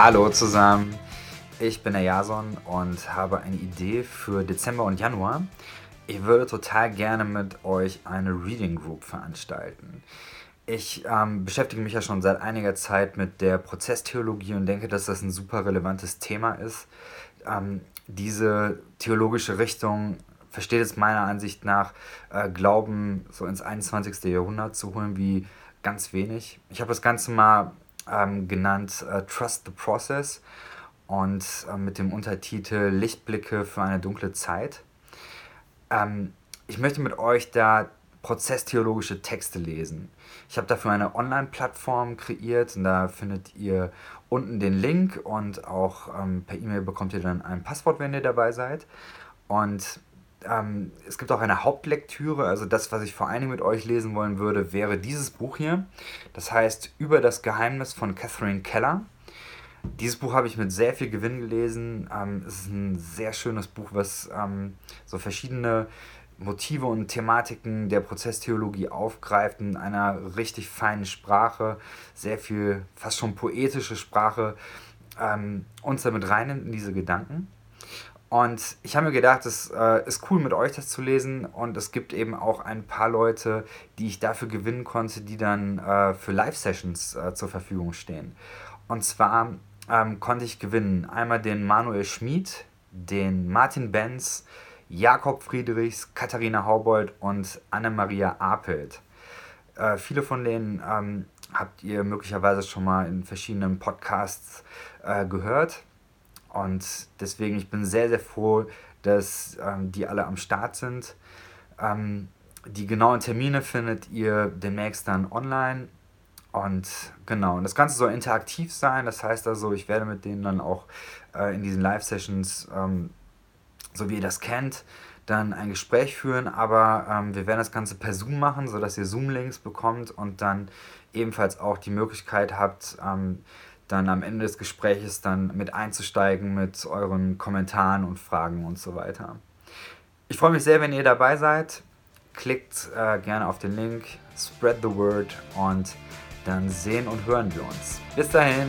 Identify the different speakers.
Speaker 1: Hallo zusammen, ich bin der Jason und habe eine Idee für Dezember und Januar. Ich würde total gerne mit euch eine Reading Group veranstalten. Ich ähm, beschäftige mich ja schon seit einiger Zeit mit der Prozesstheologie und denke, dass das ein super relevantes Thema ist. Ähm, diese theologische Richtung versteht es meiner Ansicht nach, äh, Glauben so ins 21. Jahrhundert zu holen wie ganz wenig. Ich habe das Ganze mal ähm, genannt äh, Trust the Process und äh, mit dem Untertitel Lichtblicke für eine dunkle Zeit. Ähm, ich möchte mit euch da prozesstheologische Texte lesen. Ich habe dafür eine Online-Plattform kreiert und da findet ihr unten den Link und auch ähm, per E-Mail bekommt ihr dann ein Passwort, wenn ihr dabei seid. Und ähm, es gibt auch eine Hauptlektüre, also das, was ich vor allen Dingen mit euch lesen wollen würde, wäre dieses Buch hier. Das heißt Über das Geheimnis von Catherine Keller. Dieses Buch habe ich mit sehr viel Gewinn gelesen. Ähm, es ist ein sehr schönes Buch, was ähm, so verschiedene Motive und Thematiken der Prozesstheologie aufgreift in einer richtig feinen Sprache, sehr viel, fast schon poetische Sprache, ähm, uns damit reinnimmt in diese Gedanken. Und ich habe mir gedacht, es äh, ist cool mit euch das zu lesen und es gibt eben auch ein paar Leute, die ich dafür gewinnen konnte, die dann äh, für Live-Sessions äh, zur Verfügung stehen. Und zwar ähm, konnte ich gewinnen einmal den Manuel Schmid, den Martin Benz, Jakob Friedrichs, Katharina Haubold und Anne-Maria Apelt. Äh, viele von denen ähm, habt ihr möglicherweise schon mal in verschiedenen Podcasts äh, gehört. Und deswegen, ich bin sehr, sehr froh, dass ähm, die alle am Start sind. Ähm, die genauen Termine findet ihr demnächst dann online. Und genau, und das Ganze soll interaktiv sein. Das heißt also, ich werde mit denen dann auch äh, in diesen Live-Sessions, ähm, so wie ihr das kennt, dann ein Gespräch führen. Aber ähm, wir werden das Ganze per Zoom machen, sodass ihr Zoom-Links bekommt und dann ebenfalls auch die Möglichkeit habt, ähm, dann am Ende des Gespräches dann mit einzusteigen mit euren Kommentaren und Fragen und so weiter. Ich freue mich sehr, wenn ihr dabei seid. Klickt äh, gerne auf den Link, spread the word und dann sehen und hören wir uns. Bis dahin.